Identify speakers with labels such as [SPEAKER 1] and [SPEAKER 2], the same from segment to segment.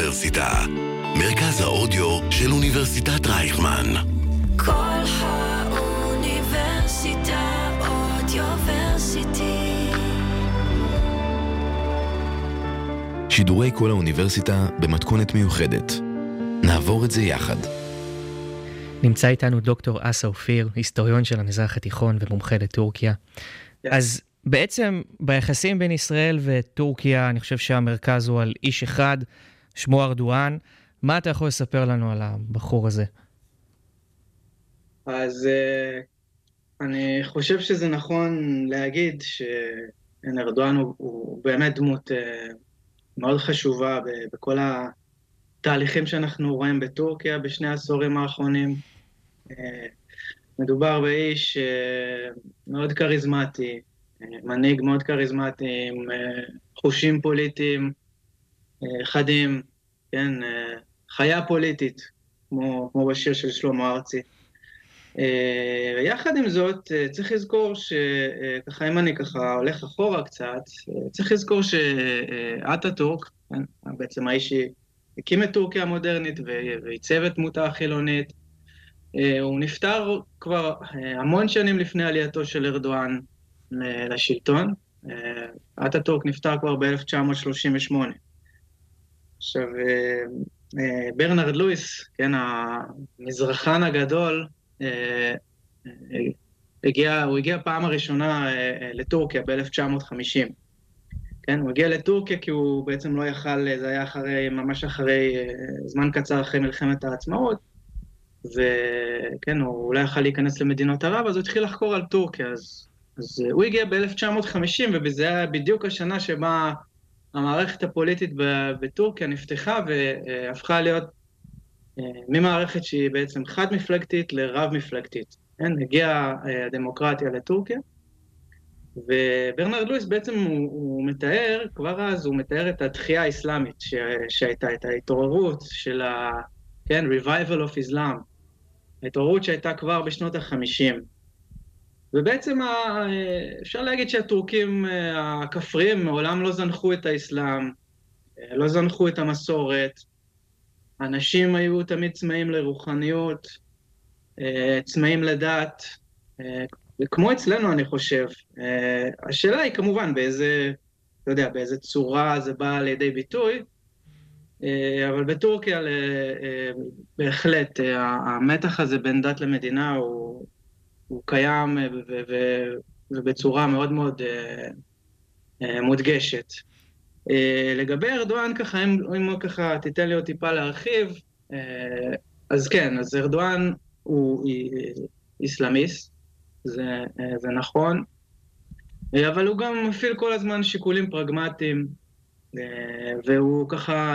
[SPEAKER 1] האוניברסיטה, מרכז האודיו של אוניברסיטת רייכמן.
[SPEAKER 2] כל האוניברסיטה אודיוורסיטי.
[SPEAKER 1] שידורי כל האוניברסיטה במתכונת מיוחדת. נעבור את זה יחד.
[SPEAKER 3] נמצא איתנו דוקטור אסא אופיר, היסטוריון של המזרח התיכון ומומחה לטורקיה. אז בעצם ביחסים בין ישראל וטורקיה, אני חושב שהמרכז הוא על איש אחד, שמו ארדואן. מה אתה יכול לספר לנו על הבחור הזה?
[SPEAKER 4] אז uh, אני חושב שזה נכון להגיד שארדואן הוא, הוא באמת דמות uh, מאוד חשובה בכל התהליכים שאנחנו רואים בטורקיה בשני העשורים האחרונים. Uh, מדובר באיש מאוד כריזמטי, מנהיג מאוד כריזמטי, עם חושים פוליטיים חדים, כן, חיה פוליטית, כמו, כמו בשיר של שלמה ארצי. ויחד עם זאת, צריך לזכור שככה, אם אני ככה הולך אחורה קצת, צריך לזכור שאטאטורק, כן, בעצם האיש שהקים את טורקיה המודרנית ועיצב את דמותה החילונית, הוא נפטר כבר המון שנים לפני עלייתו של ארדואן לשלטון. אטאטורק נפטר כבר ב-1938. עכשיו, ברנרד לואיס, כן, המזרחן הגדול, הגיע, הוא הגיע פעם הראשונה לטורקיה ב-1950. כן, הוא הגיע לטורקיה כי הוא בעצם לא יכל, זה היה אחרי, ממש אחרי, זמן קצר אחרי מלחמת העצמאות, וכן, הוא לא יכל להיכנס למדינות ערב, אז הוא התחיל לחקור על טורקיה, אז אז הוא הגיע ב-1950, ובזה היה בדיוק השנה שבה המערכת הפוליטית בטורקיה נפתחה והפכה להיות ממערכת שהיא בעצם חד-מפלגתית לרב-מפלגתית. כן, הגיעה הדמוקרטיה לטורקיה, וברנרד לואיס בעצם הוא, הוא מתאר, כבר אז הוא מתאר את התחייה האסלאמית ש, שהייתה, את ההתעוררות של ה... כן, revival of Islam, ההתעוררות שהייתה כבר בשנות ה-50. ובעצם אפשר להגיד שהטורקים הכפריים מעולם לא זנחו את האסלאם, לא זנחו את המסורת, אנשים היו תמיד צמאים לרוחניות, צמאים לדת, וכמו אצלנו אני חושב. השאלה היא כמובן באיזה, אתה יודע, באיזה צורה זה בא לידי ביטוי, אבל בטורקיה בהחלט המתח הזה בין דת למדינה הוא... הוא קיים ובצורה מאוד מאוד מודגשת. לגבי ארדואן, ככה, אם, אם ככה תיתן לי עוד טיפה להרחיב, אז כן, אז ארדואן הוא איסלאמיסט, זה, זה נכון, אבל הוא גם מפעיל כל הזמן שיקולים פרגמטיים, והוא ככה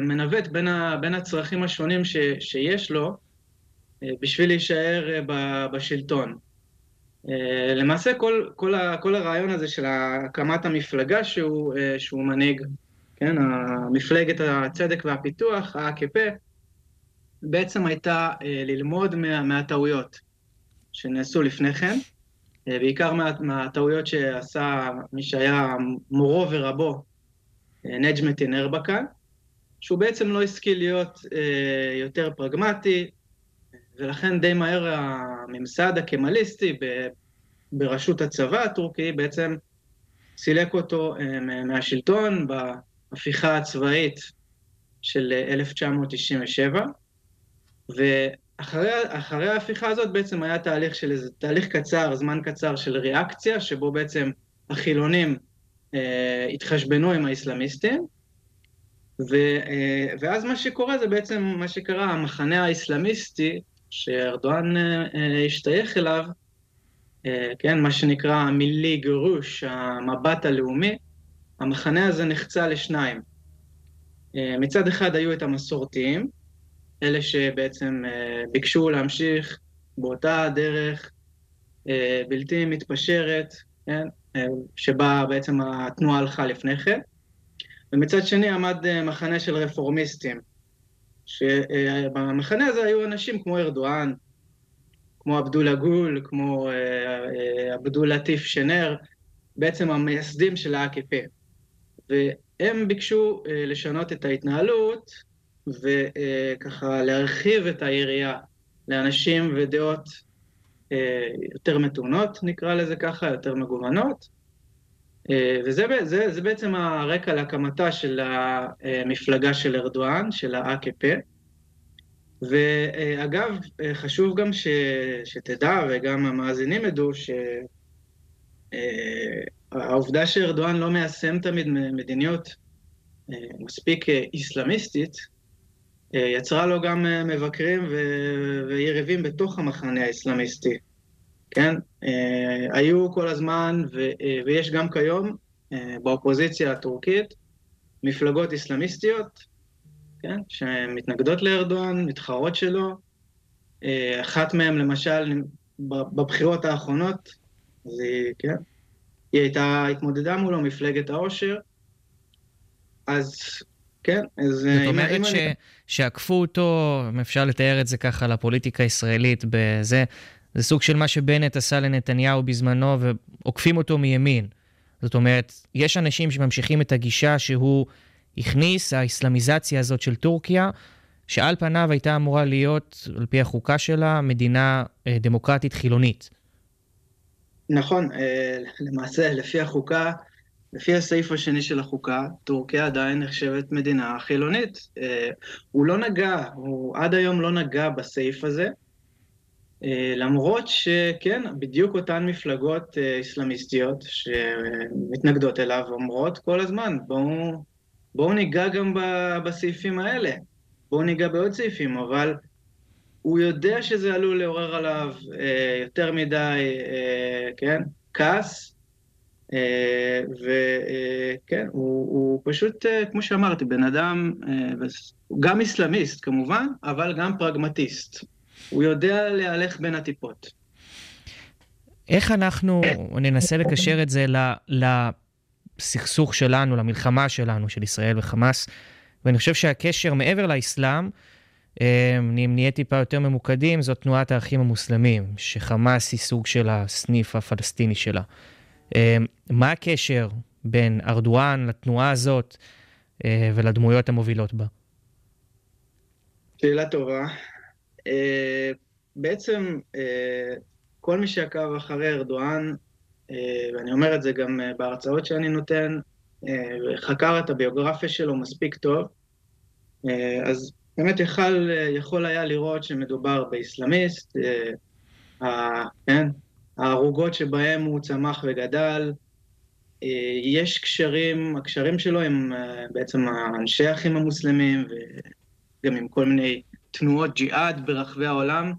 [SPEAKER 4] מנווט בין, ה, בין הצרכים השונים ש, שיש לו, בשביל להישאר בשלטון. למעשה כל, כל, ה, כל הרעיון הזה של הקמת המפלגה שהוא, שהוא מנהיג, כן, מפלגת הצדק והפיתוח, ה-AKP, בעצם הייתה ללמוד מה, מהטעויות שנעשו לפני כן, בעיקר מה, מהטעויות שעשה מי שהיה מורו ורבו, נג'מטין ארבקן, שהוא בעצם לא השכיל להיות יותר פרגמטי, ולכן די מהר הממסד הקמליסטי בראשות הצבא הטורקי בעצם סילק אותו מהשלטון בהפיכה הצבאית של 1997, ואחרי ההפיכה הזאת בעצם היה תהליך של איזה תהליך קצר, זמן קצר של ריאקציה, שבו בעצם החילונים אה, התחשבנו עם האסלאמיסטים, ו, אה, ואז מה שקורה זה בעצם מה שקרה, המחנה האסלאמיסטי שארדואן השתייך אליו, כן, מה שנקרא מילי גירוש, המבט הלאומי, המחנה הזה נחצה לשניים. מצד אחד היו את המסורתיים, אלה שבעצם ביקשו להמשיך באותה דרך בלתי מתפשרת, כן, שבה בעצם התנועה הלכה לפני כן, ומצד שני עמד מחנה של רפורמיסטים, שבמחנה הזה היו אנשים כמו ארדואן, כמו עבדולה גול, כמו עבדול לטיף שנר, בעצם המייסדים של ה-AKP. הם ביקשו לשנות את ההתנהלות וככה להרחיב את היריעה לאנשים ודעות יותר מתונות, נקרא לזה ככה, יותר מגוונות. וזה זה, זה בעצם הרקע להקמתה של המפלגה של ארדואן, של ה-AKP. ואגב, חשוב גם ש, שתדע, וגם המאזינים ידעו, שהעובדה שארדואן לא מיישם תמיד מדיניות מספיק איסלאמיסטית, יצרה לו גם מבקרים ויריבים בתוך המחנה האסלאמיסטי. כן? היו כל הזמן, ויש גם כיום, באופוזיציה הטורקית, מפלגות איסלאמיסטיות, כן? שמתנגדות לארדואן, מתחרות שלו. אחת מהן, למשל, בבחירות האחרונות, זה, כן? היא הייתה, התמודדה מולו, מפלגת העושר. אז כן, אז...
[SPEAKER 3] זאת אומרת ש... אני... שעקפו אותו, אם אפשר לתאר את זה ככה לפוליטיקה הישראלית, בזה, זה סוג של מה שבנט עשה לנתניהו בזמנו, ועוקפים אותו מימין. זאת אומרת, יש אנשים שממשיכים את הגישה שהוא הכניס, האסלאמיזציה הזאת של טורקיה, שעל פניו הייתה אמורה להיות, על פי החוקה שלה, מדינה אה, דמוקרטית חילונית.
[SPEAKER 4] נכון, אה, למעשה, לפי החוקה, לפי הסעיף השני של החוקה, טורקיה עדיין נחשבת מדינה חילונית. אה, הוא לא נגע, הוא עד היום לא נגע בסעיף הזה, למרות שכן, בדיוק אותן מפלגות אסלאמיסטיות שמתנגדות אליו אומרות כל הזמן, בואו בוא ניגע גם בסעיפים האלה, בואו ניגע בעוד סעיפים, אבל הוא יודע שזה עלול לעורר עליו אה, יותר מדי, אה, כן, כעס, אה, וכן, הוא, הוא פשוט, אה, כמו שאמרתי, בן אדם, אה, גם אסלאמיסט כמובן, אבל גם פרגמטיסט. הוא יודע להלך בין הטיפות.
[SPEAKER 3] איך אנחנו ננסה לקשר את זה לסכסוך שלנו, למלחמה שלנו, של ישראל וחמאס? ואני חושב שהקשר מעבר לאסלאם, אם נהיה טיפה יותר ממוקדים, זאת תנועת האחים המוסלמים, שחמאס היא סוג של הסניף הפלסטיני שלה. מה הקשר בין ארדואן לתנועה הזאת ולדמויות המובילות בה?
[SPEAKER 4] שאלה טובה. אה, בעצם אה, כל מי שעקב אחרי ארדואן, אה, ואני אומר את זה גם בהרצאות שאני נותן, חקר את הביוגרפיה שלו מספיק טוב, אז באמת יכל, יכול היה לראות שמדובר באסלאמיסט, כן, הערוגות שבהם הוא צמח וגדל, יש קשרים, הקשרים שלו הם בעצם אנשי האחים המוסלמים וגם עם כל מיני תנועות ג'יהאד ברחבי העולם.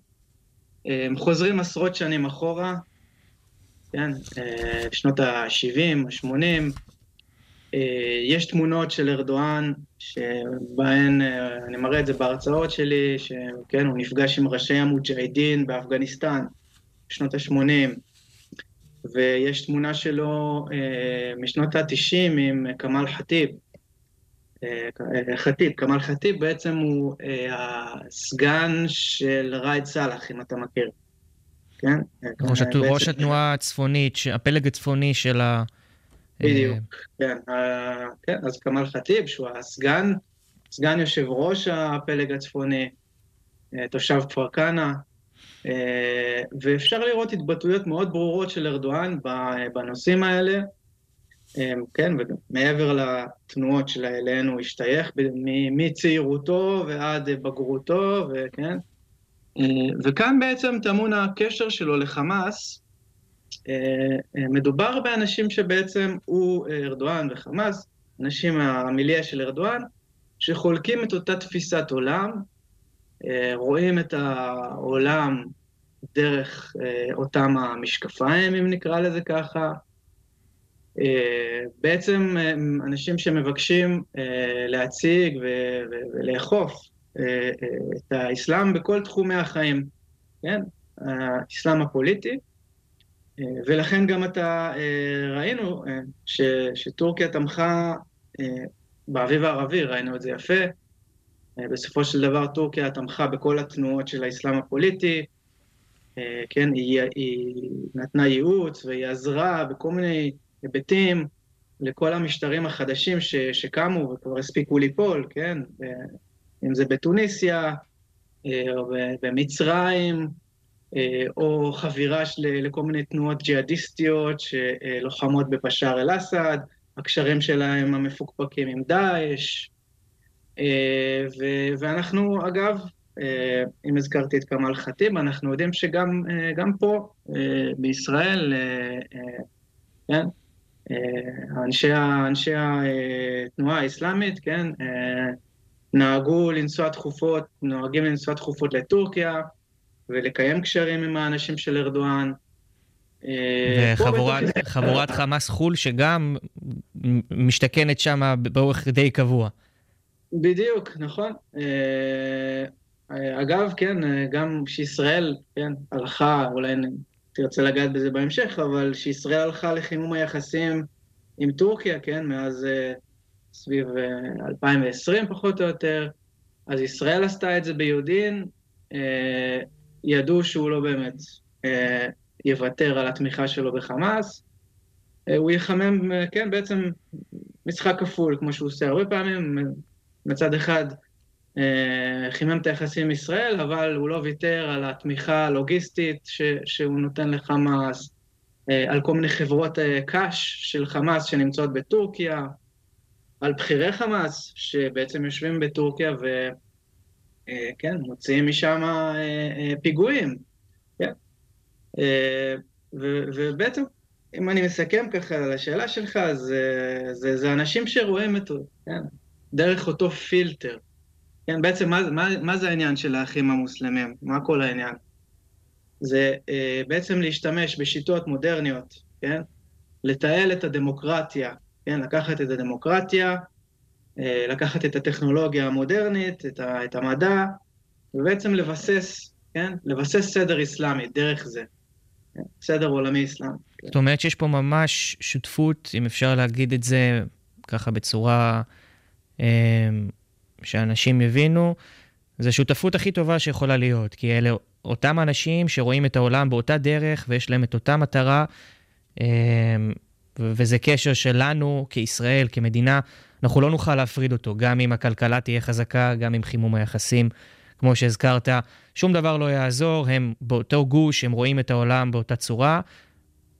[SPEAKER 4] הם חוזרים עשרות שנים אחורה, כן, אה, שנות ה-70, ה-80. יש תמונות של ארדואן, שבהן, אה, אני מראה את זה בהרצאות שלי, שכן, הוא נפגש עם ראשי המוג'הידין באפגניסטן בשנות ה-80, ויש תמונה שלו אה, משנות ה-90 עם כמאל ח'טיב, אה, ח'טיב, כמאל ח'טיב בעצם הוא אה, הסגן של ראאד סאלח, אם אתה מכיר.
[SPEAKER 3] כן? ראש, בעצם... ראש התנועה הצפונית, הפלג הצפוני של ה...
[SPEAKER 4] בדיוק, כן. כן, אז כמאל ח'טיב, שהוא הסגן, סגן יושב ראש הפלג הצפוני, תושב כפר כנא, ואפשר לראות התבטאויות מאוד ברורות של ארדואן בנושאים האלה. אמ, כן, ומעבר לתנועות שלאליהן הוא השתייך, מצעירותו ועד בגרותו, וכן. אה, וכאן בעצם טמון הקשר שלו לחמאס. אה, אה, מדובר באנשים שבעצם הוא, ארדואן וחמאס, אנשים מהמיליה של ארדואן, שחולקים את אותה תפיסת עולם, רואים את העולם דרך אותם המשקפיים, אם נקרא לזה ככה, בעצם אנשים שמבקשים אה, להציג ולאכוף אה, את האסלאם בכל תחומי החיים, כן? האסלאם הפוליטי, ולכן גם אתה, ראינו ש, שטורקיה תמכה באביב הערבי, ראינו את זה יפה. בסופו של דבר טורקיה תמכה בכל התנועות של האסלאם הפוליטי, כן, היא, היא נתנה ייעוץ והיא עזרה בכל מיני היבטים לכל המשטרים החדשים ש, שקמו וכבר הספיקו ליפול, כן? אם זה בתוניסיה, או במצרים, או חבירה לכל מיני תנועות ג'יהאדיסטיות שלוחמות בבשאר אל-אסד, הקשרים שלהם המפוקפקים עם דאעש, ואנחנו, אגב, אם הזכרתי את כמאל ח'טיב, אנחנו יודעים שגם פה, בישראל, כן, אנשי, אנשי התנועה האסלאמית, כן, נהגו לנסוע תכופות, נוהגים לנסוע תכופות לטורקיה ולקיים קשרים עם האנשים של ארדואן.
[SPEAKER 3] וחבורת חמאס חו"ל שגם משתכנת שם באורך די קבוע.
[SPEAKER 4] בדיוק, נכון. אגב, כן, גם שישראל, כן, הלכה, אולי תרצה לגעת בזה בהמשך, אבל שישראל הלכה לחימום היחסים עם טורקיה, כן, מאז סביב 2020 פחות או יותר, אז ישראל עשתה את זה ביודעין, ידעו שהוא לא באמת יוותר על התמיכה שלו בחמאס, הוא יחמם, כן, בעצם משחק כפול, כמו שהוא עושה הרבה פעמים, מצד אחד חימם את היחסים עם ישראל, אבל הוא לא ויתר על התמיכה הלוגיסטית ש, שהוא נותן לחמאס, על כל מיני חברות קש של חמאס שנמצאות בטורקיה, על בכירי חמאס שבעצם יושבים בטורקיה וכן, מוציאים משם פיגועים, כן. ובעצם, אם אני מסכם ככה על השאלה שלך, זה, זה, זה אנשים שרואים את, כן, דרך אותו פילטר. כן, בעצם מה, מה, מה זה העניין של האחים המוסלמים? מה כל העניין? זה אה, בעצם להשתמש בשיטות מודרניות, כן? לתעל את הדמוקרטיה, כן? לקחת את הדמוקרטיה, אה, לקחת את הטכנולוגיה המודרנית, את, ה, את המדע, ובעצם לבסס, כן? לבסס סדר אסלאמי דרך זה. כן? סדר עולמי אסלאמי.
[SPEAKER 3] כן. זאת אומרת שיש פה ממש שותפות, אם אפשר להגיד את זה ככה בצורה... אה, שאנשים יבינו, זו השותפות הכי טובה שיכולה להיות, כי אלה אותם אנשים שרואים את העולם באותה דרך ויש להם את אותה מטרה, אמ, וזה קשר שלנו כישראל, כמדינה, אנחנו לא נוכל להפריד אותו, גם אם הכלכלה תהיה חזקה, גם עם חימום היחסים. כמו שהזכרת, שום דבר לא יעזור, הם באותו גוש, הם רואים את העולם באותה צורה,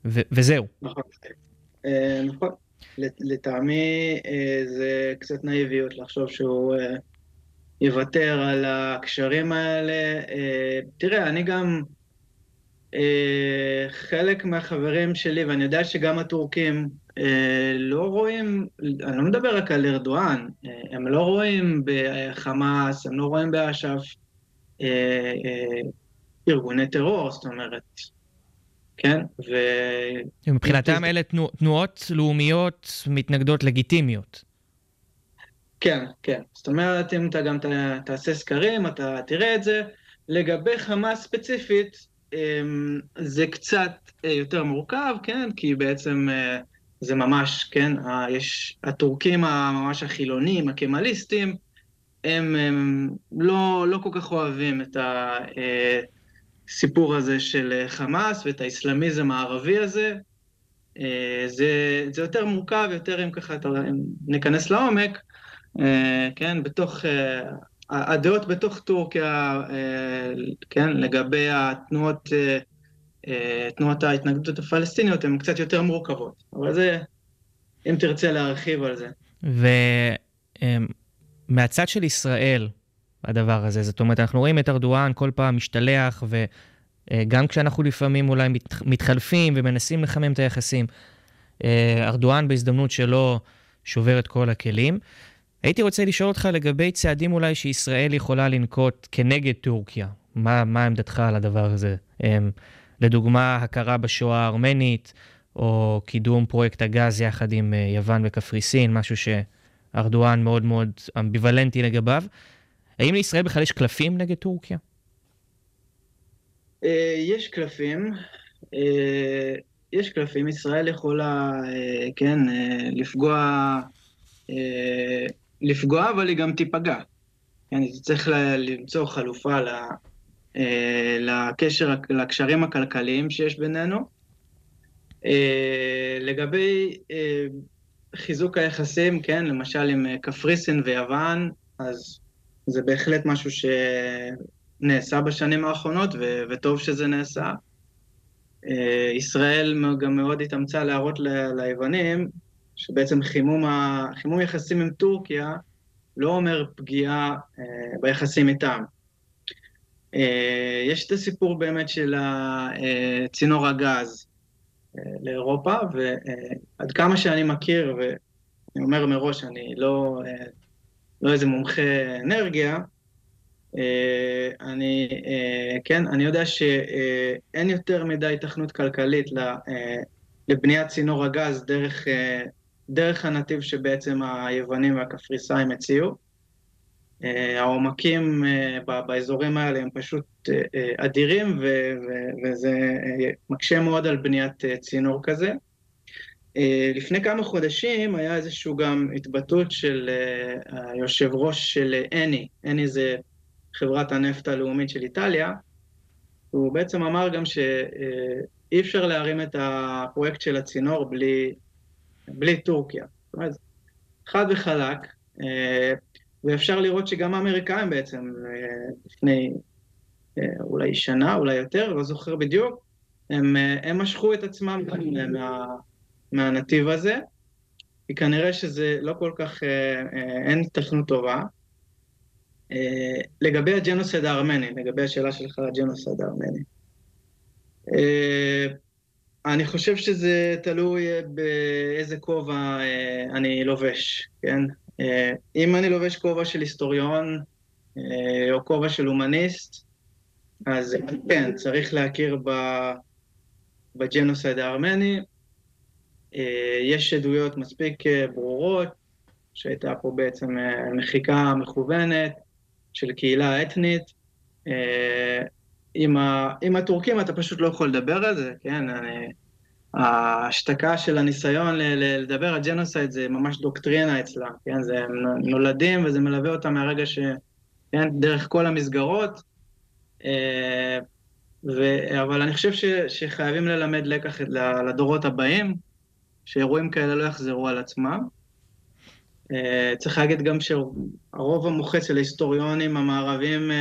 [SPEAKER 3] וזהו.
[SPEAKER 4] נכון. אה, נכון. לטעמי אה, זה קצת נאיביות לחשוב שהוא אה, יוותר על הקשרים האלה. אה, תראה, אני גם, חלק מהחברים שלי, ואני יודע שגם הטורקים, לא רואים, אני לא מדבר רק על ארדואן, הם לא רואים בחמאס, הם לא רואים באש"ף ארגוני טרור, זאת אומרת, כן? ו...
[SPEAKER 3] מבחינתם אלה תנוע, תנועות לאומיות מתנגדות לגיטימיות.
[SPEAKER 4] כן, כן. זאת אומרת, אם אתה גם תעשה סקרים, אתה תראה את זה. לגבי חמאס ספציפית, אמ, זה קצת אה, יותר מורכב, כן? כי בעצם אה, זה ממש, כן, יש הטורקים הממש החילונים, הקמליסטים, הם, הם לא, לא כל כך אוהבים את ה... אה, הסיפור הזה של אה, חמאס ואת האסלאמיזם הערבי הזה. אה, זה, זה יותר מורכב, יותר אם ככה אם ניכנס לעומק, אה, כן, בתוך, הדעות בתוך טורקיה, כן, לגבי התנועות, תנועות ההתנגדות הפלסטיניות הן קצת יותר מורכבות, אבל זה, אם תרצה להרחיב על זה.
[SPEAKER 3] ומהצד של ישראל, הדבר הזה. זאת אומרת, אנחנו רואים את ארדואן כל פעם משתלח, וגם כשאנחנו לפעמים אולי מתחלפים ומנסים לחמם את היחסים, אה, ארדואן בהזדמנות שלו שובר את כל הכלים. הייתי רוצה לשאול אותך לגבי צעדים אולי שישראל יכולה לנקוט כנגד טורקיה. מה, מה עמדתך על הדבר הזה? אה, לדוגמה, הכרה בשואה הארמנית, או קידום פרויקט הגז יחד עם אה, יוון וקפריסין, משהו שארדואן מאוד מאוד אמביוולנטי לגביו. האם לישראל בכלל יש קלפים נגד טורקיה?
[SPEAKER 4] אה, יש קלפים. אה, יש קלפים. ישראל יכולה, אה, כן, לפגוע, לפגוע, אבל היא גם תיפגע. כן, היא צריך למצוא חלופה לקשר, לקשרים הכלכליים שיש בינינו. לגבי חיזוק היחסים, כן, למשל עם קפריסין ויוון, אז זה בהחלט משהו שנעשה בשנים האחרונות, ו- וטוב שזה נעשה. ישראל גם מאוד התאמצה להראות ל- ליוונים שבעצם חימום, ה- חימום יחסים עם טורקיה לא אומר פגיעה ביחסים איתם. יש את הסיפור באמת של צינור הגז לאירופה, ועד כמה שאני מכיר, ואני אומר מראש, אני לא, לא איזה מומחה אנרגיה, אני, כן, אני יודע שאין יותר מדי התכנות כלכלית לבניית צינור הגז דרך, דרך הנתיב שבעצם היוונים והקפריסאים הציעו. העומקים באזורים האלה הם פשוט אדירים, וזה מקשה מאוד על בניית צינור כזה. לפני כמה חודשים היה איזשהו גם התבטאות של היושב ראש של אני, אני זה חברת הנפט הלאומית של איטליה, הוא בעצם אמר גם שאי אפשר להרים את הפרויקט של הצינור בלי, בלי טורקיה. זאת אומרת, חד וחלק, ואפשר לראות שגם האמריקאים בעצם, לפני אולי שנה, אולי יותר, לא זוכר בדיוק, הם, הם משכו את עצמם מה, מהנתיב הזה, כי כנראה שזה לא כל כך, אין התכנות טובה. לגבי ה genocide הארמני, לגבי השאלה שלך על ה genocide הארמני. אני חושב שזה תלוי באיזה כובע אני לובש, כן? אם אני לובש כובע של היסטוריון או כובע של הומניסט, אז כן, צריך להכיר בג'נוסייד הארמני. יש עדויות מספיק ברורות, שהייתה פה בעצם מחיקה מכוונת של קהילה אתנית. עם, ה, עם הטורקים אתה פשוט לא יכול לדבר על זה, כן? אני, ההשתקה של הניסיון ל, ל, לדבר על ג'נוסייד זה ממש דוקטרינה אצלם, כן? זה הם נולדים וזה מלווה אותם מהרגע ש... כן? דרך כל המסגרות. ו, אבל אני חושב ש, שחייבים ללמד לקח לדורות הבאים, שאירועים כאלה לא יחזרו על עצמם. צריך להגיד גם שהרוב המוחץ של ההיסטוריונים המערביים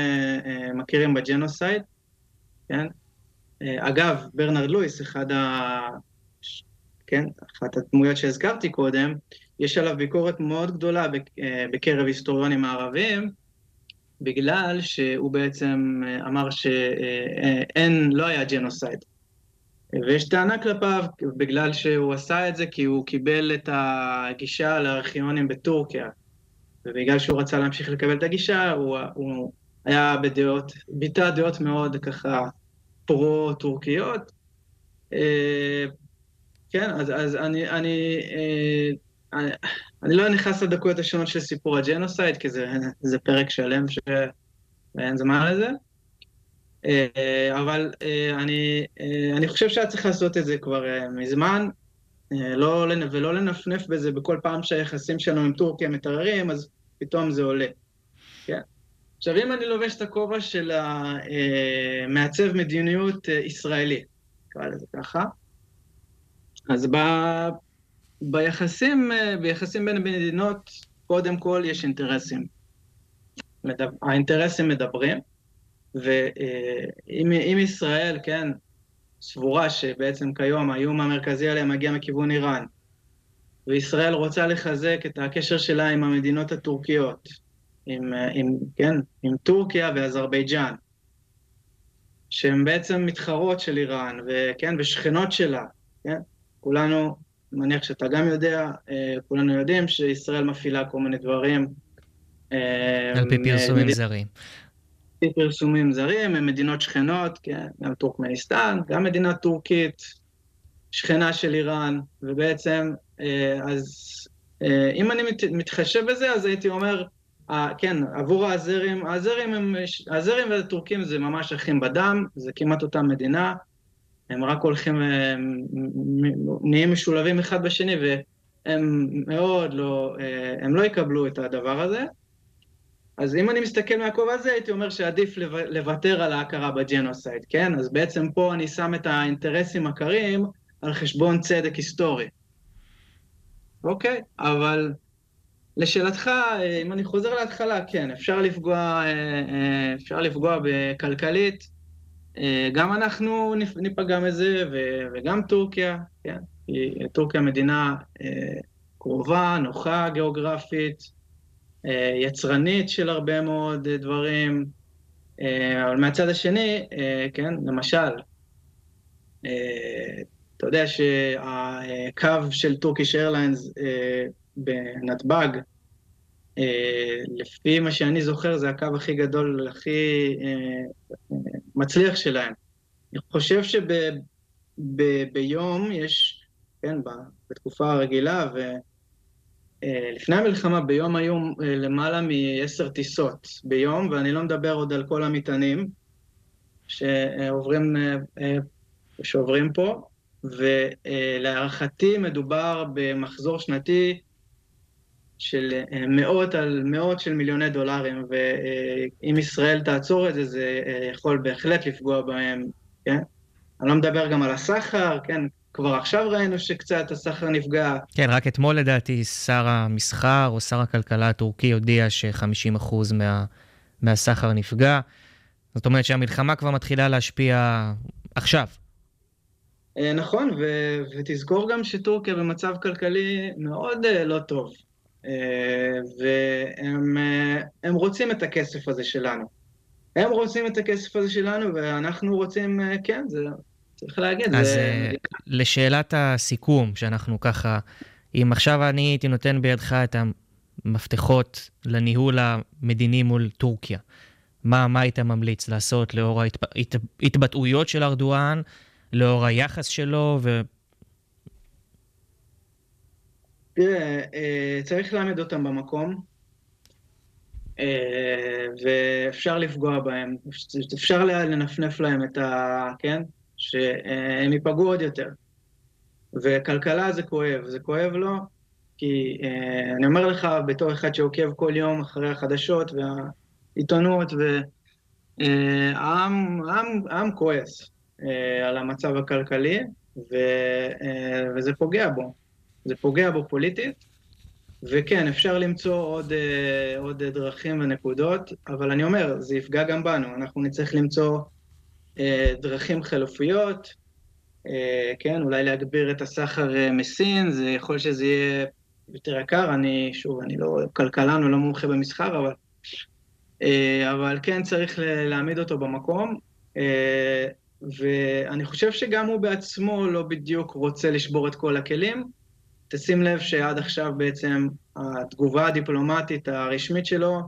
[SPEAKER 4] מכירים ב genocide, כן? אגב, ברנרד לואיס, אחד ה... כן, אחת הדמויות שהזכרתי קודם, יש עליו ביקורת מאוד גדולה בקרב היסטוריונים מערביים, בגלל שהוא בעצם אמר שאין, לא היה genocide. ויש טענה כלפיו בגלל שהוא עשה את זה כי הוא קיבל את הגישה לארכיונים בטורקיה. ובגלל שהוא רצה להמשיך לקבל את הגישה, הוא, הוא היה בדעות, ביטא דעות מאוד ככה פרו-טורקיות. כן, אז, אז אני, אני, אני, אני לא נכנס לדקויות השונות של סיפור הג'נוסייד, כי זה, זה פרק שלם שאין זמן לזה. אבל אני, אני חושב שהיה צריך לעשות את זה כבר מזמן, לא, ולא לנפנף בזה בכל פעם שהיחסים שלנו עם טורקיה מתערערים, אז פתאום זה עולה. כן. עכשיו, אם אני לובש את הכובע של מעצב מדיניות ישראלי, נקרא לזה ככה, אז ב, ביחסים, ביחסים בין מדינות, קודם כל יש אינטרסים. האינטרסים מדברים, ואם ישראל, כן, סבורה שבעצם כיום האיום המרכזי עליה מגיע מכיוון איראן, וישראל רוצה לחזק את הקשר שלה עם המדינות הטורקיות, עם, עם, כן, עם טורקיה ואזרבייג'אן, שהן בעצם מתחרות של איראן, וכן, ושכנות שלה, כן? כולנו, מניח שאתה גם יודע, כולנו יודעים שישראל מפעילה כל מיני דברים.
[SPEAKER 3] על פי פרסומים זרים.
[SPEAKER 4] לפי פרסומים זרים, הם מדינות שכנות, כן, גם טורקמניסטן, גם מדינה טורקית, שכנה של איראן, ובעצם, אז אם אני מתחשב בזה, אז הייתי אומר, כן, עבור האזרים, האזרים הם, האזרים והטורקים זה ממש אחים בדם, זה כמעט אותה מדינה, הם רק הולכים, נהיים משולבים אחד בשני, והם מאוד לא, הם לא יקבלו את הדבר הזה. אז אם אני מסתכל מהכובע הזה, הייתי אומר שעדיף לוותר על ההכרה ב genocide, כן? אז בעצם פה אני שם את האינטרסים הקרים על חשבון צדק היסטורי. אוקיי, אבל לשאלתך, אם אני חוזר להתחלה, כן, אפשר לפגוע, אפשר לפגוע בכלכלית, גם אנחנו ניפגע מזה, וגם טורקיה, כן, טורקיה מדינה קרובה, נוחה גיאוגרפית, יצרנית של הרבה מאוד דברים, אבל מהצד השני, כן, למשל, אתה יודע שהקו של טורקיש איירליינס בנתב"ג, לפי מה שאני זוכר, זה הקו הכי גדול, הכי מצליח שלהם. אני חושב שביום יש, כן, בתקופה הרגילה, ולפני המלחמה ביום היו למעלה מעשר טיסות ביום, ואני לא מדבר עוד על כל המטענים שעוברים, שעוברים פה, ולהערכתי מדובר במחזור שנתי של מאות על מאות של מיליוני דולרים, ואם ישראל תעצור את זה, זה יכול בהחלט לפגוע בהם, כן? אני לא מדבר גם על הסחר, כן? כבר עכשיו ראינו שקצת הסחר נפגע.
[SPEAKER 3] כן, רק אתמול לדעתי שר המסחר או שר הכלכלה הטורקי הודיע ש-50% מה, מהסחר נפגע. זאת אומרת שהמלחמה כבר מתחילה להשפיע עכשיו.
[SPEAKER 4] נכון, ו- ותזכור גם שטורקיה במצב כלכלי מאוד לא טוב. והם רוצים את הכסף הזה שלנו. הם רוצים את הכסף הזה שלנו, ואנחנו רוצים, כן, זה, צריך להגיד.
[SPEAKER 3] אז
[SPEAKER 4] זה...
[SPEAKER 3] לשאלת הסיכום, שאנחנו ככה, אם עכשיו אני הייתי נותן בידך את המפתחות לניהול המדיני מול טורקיה, מה, מה היית ממליץ לעשות לאור ההתבטאויות של ארדואן, לאור היחס שלו, ו...
[SPEAKER 4] תראה, צריך להעמיד אותם במקום, ואפשר לפגוע בהם, אפשר לנפנף להם את ה... כן? שהם ייפגעו עוד יותר. וכלכלה זה כואב, זה כואב לו, כי אני אומר לך, בתור אחד שעוקב כל יום אחרי החדשות והעיתונות, והעם כועס על המצב הכלכלי, וזה פוגע בו. זה פוגע בו פוליטית, וכן, אפשר למצוא עוד, עוד דרכים ונקודות, אבל אני אומר, זה יפגע גם בנו, אנחנו נצטרך למצוא דרכים חלופיות, כן, אולי להגביר את הסחר מסין, זה יכול שזה יהיה יותר יקר, אני, שוב, אני לא כלכלן ולא מומחה במסחר, אבל, אבל כן צריך להעמיד אותו במקום, ואני חושב שגם הוא בעצמו לא בדיוק רוצה לשבור את כל הכלים, תשים לב שעד עכשיו בעצם התגובה הדיפלומטית הרשמית שלו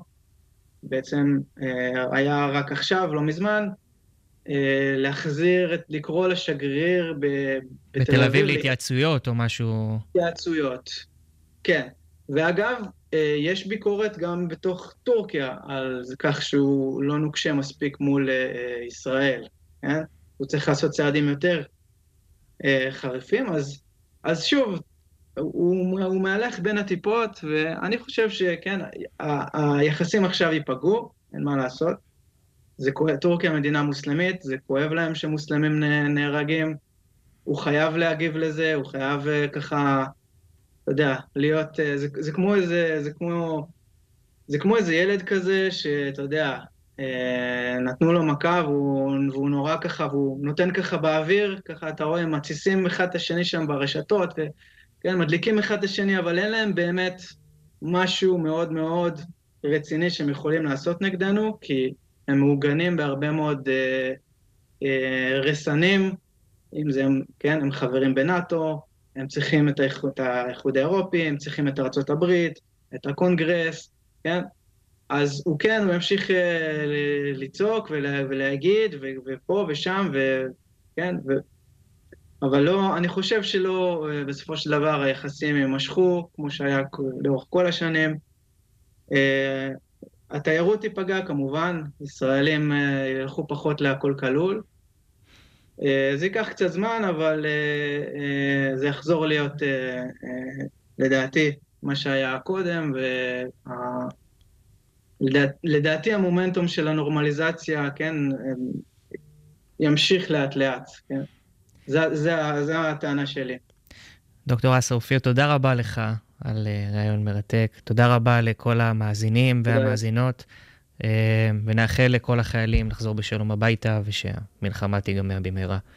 [SPEAKER 4] בעצם היה רק עכשיו, לא מזמן, להחזיר, לקרוא לשגריר
[SPEAKER 3] בתל, בתל אביב להתייעצויות או משהו...
[SPEAKER 4] התייעצויות, כן. ואגב, יש ביקורת גם בתוך טורקיה על כך שהוא לא נוקשה מספיק מול ישראל, כן? הוא צריך לעשות צעדים יותר חריפים, אז, אז שוב, הוא, הוא מהלך בין הטיפות, ואני חושב שכן, היחסים עכשיו ייפגעו, אין מה לעשות. זה כואב, טורקיה מדינה מוסלמית, זה כואב להם שמוסלמים נהרגים, הוא חייב להגיב לזה, הוא חייב ככה, אתה יודע, להיות, זה, זה כמו איזה, זה כמו, זה כמו איזה ילד כזה, שאתה יודע, נתנו לו מכה והוא, והוא נורא ככה, והוא נותן ככה באוויר, ככה אתה רואה, מתסיסים אחד את השני שם ברשתות, ו... כן, מדליקים אחד את השני, אבל אין להם באמת משהו מאוד מאוד רציני שהם יכולים לעשות נגדנו, כי הם מעוגנים בהרבה מאוד אה, אה, רסנים, אם זה, כן, הם חברים בנאטו, הם צריכים את האיחוד, האיחוד האירופי, הם צריכים את הברית, את הקונגרס, כן? אז הוא כן, הוא ימשיך אה, לצעוק ולה, ולהגיד, ו, ופה ושם, וכן, ו, אבל לא, אני חושב שלא, בסופו של דבר היחסים יימשכו, כמו שהיה לאורך כל השנים. התיירות תיפגע כמובן, ישראלים ילכו פחות להכל כלול. זה ייקח קצת זמן, אבל זה יחזור להיות, לדעתי, מה שהיה קודם, ולדעתי המומנטום של הנורמליזציה, כן, ימשיך לאט לאט, כן. זו הטענה שלי.
[SPEAKER 3] דוקטור אסא אופיר, תודה רבה לך על ראיון מרתק. תודה רבה לכל המאזינים והמאזינות, ונאחל לכל החיילים לחזור בשלום הביתה ושהמלחמה תיגמר במהרה.